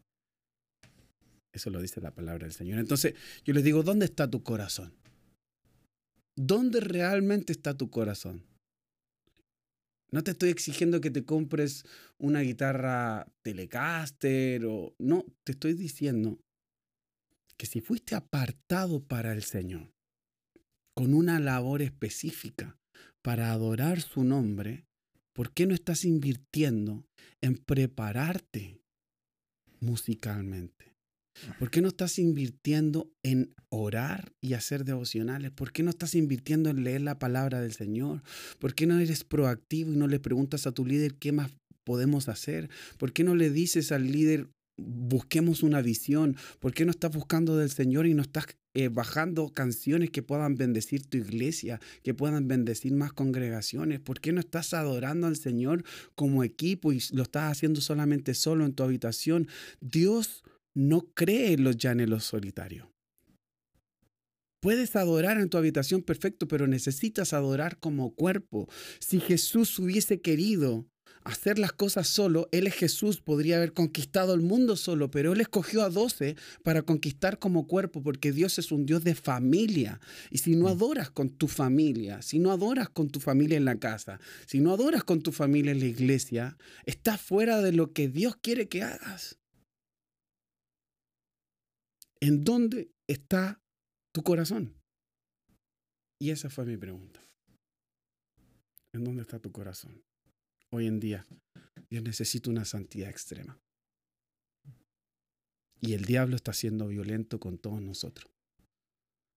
Speaker 2: Eso lo dice la palabra del Señor. Entonces, yo les digo, ¿dónde está tu corazón? ¿Dónde realmente está tu corazón? No te estoy exigiendo que te compres una guitarra Telecaster o no, te estoy diciendo que si fuiste apartado para el Señor con una labor específica, para adorar su nombre, ¿por qué no estás invirtiendo en prepararte musicalmente? ¿Por qué no estás invirtiendo en orar y hacer devocionales? ¿Por qué no estás invirtiendo en leer la palabra del Señor? ¿Por qué no eres proactivo y no le preguntas a tu líder qué más podemos hacer? ¿Por qué no le dices al líder, busquemos una visión? ¿Por qué no estás buscando del Señor y no estás eh, bajando canciones que puedan bendecir tu iglesia, que puedan bendecir más congregaciones? ¿Por qué no estás adorando al Señor como equipo y lo estás haciendo solamente solo en tu habitación? Dios no cree en los llanelos solitarios. Puedes adorar en tu habitación perfecto, pero necesitas adorar como cuerpo. Si Jesús hubiese querido hacer las cosas solo, Él es Jesús, podría haber conquistado el mundo solo, pero Él escogió a doce para conquistar como cuerpo, porque Dios es un Dios de familia. Y si no mm. adoras con tu familia, si no adoras con tu familia en la casa, si no adoras con tu familia en la iglesia, estás fuera de lo que Dios quiere que hagas. ¿En dónde está tu corazón? Y esa fue mi pregunta. ¿En dónde está tu corazón? Hoy en día. Dios necesita una santidad extrema. Y el diablo está siendo violento con todos nosotros.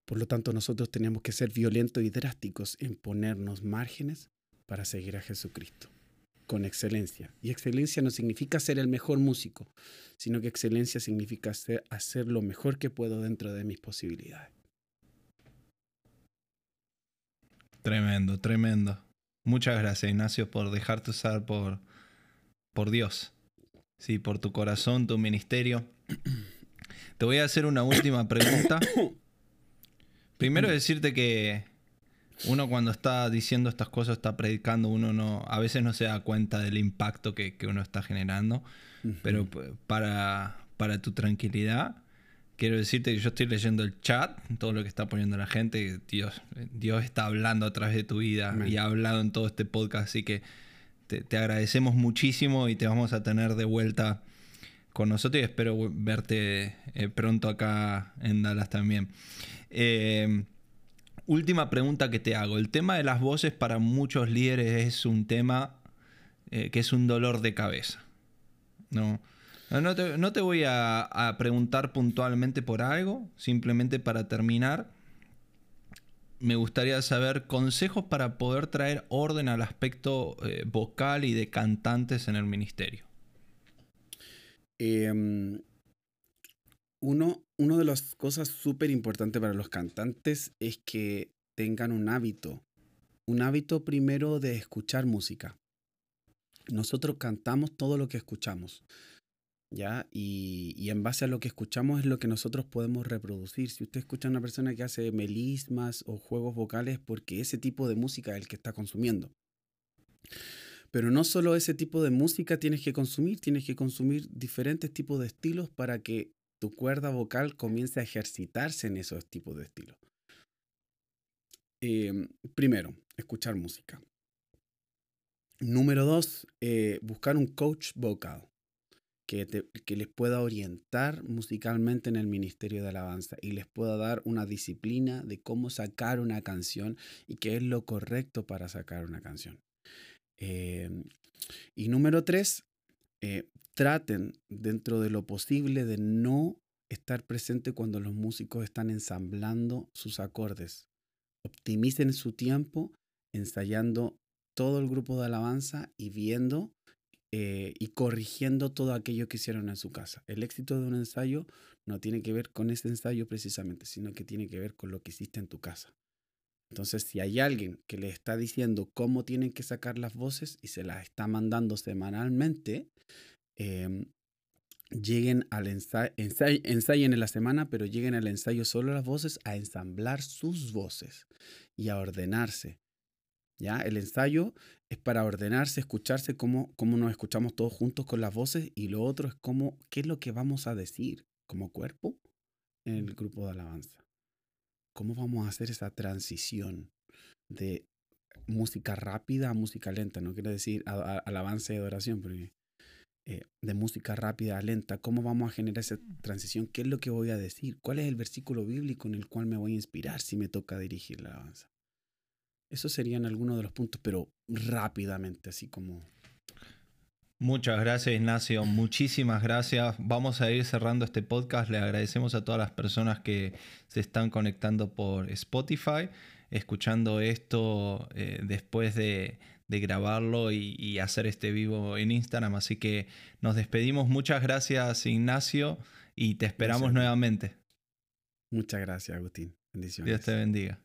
Speaker 2: Por lo tanto, nosotros tenemos que ser violentos y drásticos en ponernos márgenes para seguir a Jesucristo con excelencia. Y excelencia no significa ser el mejor músico, sino que excelencia significa hacer lo mejor que puedo dentro de mis posibilidades.
Speaker 1: Tremendo, tremendo. Muchas gracias, Ignacio, por dejarte usar por, por Dios. Sí, por tu corazón, tu ministerio. Te voy a hacer una última pregunta. Primero decirte que uno cuando está diciendo estas cosas, está predicando, uno no, a veces no se da cuenta del impacto que, uno está generando. Pero para, para tu tranquilidad, quiero decirte que yo estoy leyendo el chat, todo lo que está poniendo la gente. Dios, Dios está hablando a través de tu vida y ha hablado en todo este podcast. Así que te, agradecemos muchísimo y te vamos a tener de vuelta con nosotros y espero verte eh, pronto acá en Dallas también. Eh, última pregunta que te hago. El tema de las voces para muchos líderes es un tema eh, que es un dolor de cabeza. No, no, te, voy a, preguntar puntualmente por algo, simplemente para terminar. Me gustaría saber consejos para poder traer orden al aspecto eh, vocal y de cantantes en el ministerio.
Speaker 2: Em, uno, una de las cosas súper importantes para los cantantes es que tengan un hábito. Un hábito primero de escuchar música. Nosotros cantamos todo lo que escuchamos. ¿Ya? Y, en base a lo que escuchamos es lo que nosotros podemos reproducir. Si usted escucha a una persona que hace melismas o juegos vocales, porque ese tipo de música es el que está consumiendo. Pero no solo ese tipo de música tienes que consumir, tienes que consumir diferentes tipos de estilos para que tu cuerda vocal comience a ejercitarse en esos tipos de estilos. Em, primero, escuchar música. Número dos, eh, buscar un coach vocal que, les pueda orientar musicalmente en el ministerio de alabanza y les pueda dar una disciplina de cómo sacar una canción y qué es lo correcto para sacar una canción. Em, y número tres, eh, traten dentro de lo posible de no estar presente cuando los músicos están ensamblando sus acordes. Optimicen su tiempo ensayando todo el grupo de alabanza y viendo eh, y corrigiendo todo aquello que hicieron en su casa. El éxito de un ensayo no tiene que ver con ese ensayo precisamente, sino que tiene que ver con lo que hiciste en tu casa. Entonces, si hay alguien que le está diciendo cómo tienen que sacar las voces y se las está mandando semanalmente, em, lleguen al ensayo, ensayen en la semana, pero lleguen al ensayo solo las voces a ensamblar sus voces y a ordenarse. ¿Ya? El ensayo es para ordenarse, escucharse cómo, cómo nos escuchamos todos juntos con las voces y lo otro es cómo, qué es lo que vamos a decir como cuerpo en el grupo de alabanza. ¿Cómo vamos a hacer esa transición de música rápida a música lenta? No quiero decir alabanza y adoración, pero eh, de música rápida a lenta. ¿Cómo vamos a generar esa mm. transición? ¿Qué es lo que voy a decir? ¿Cuál es el versículo bíblico en el cual me voy a inspirar si me toca dirigir la alabanza? Esos serían algunos de los puntos, pero rápidamente, así como...
Speaker 1: Muchas gracias Ignacio, muchísimas gracias. Vamos a ir cerrando este podcast. Le agradecemos a todas las personas que se están conectando por Spotify, escuchando esto eh, después de, grabarlo y, hacer este vivo en Instagram. Así que nos despedimos. Muchas gracias Ignacio y te esperamos nuevamente.
Speaker 2: Muchas gracias Agustín. Bendiciones.
Speaker 1: Dios te bendiga.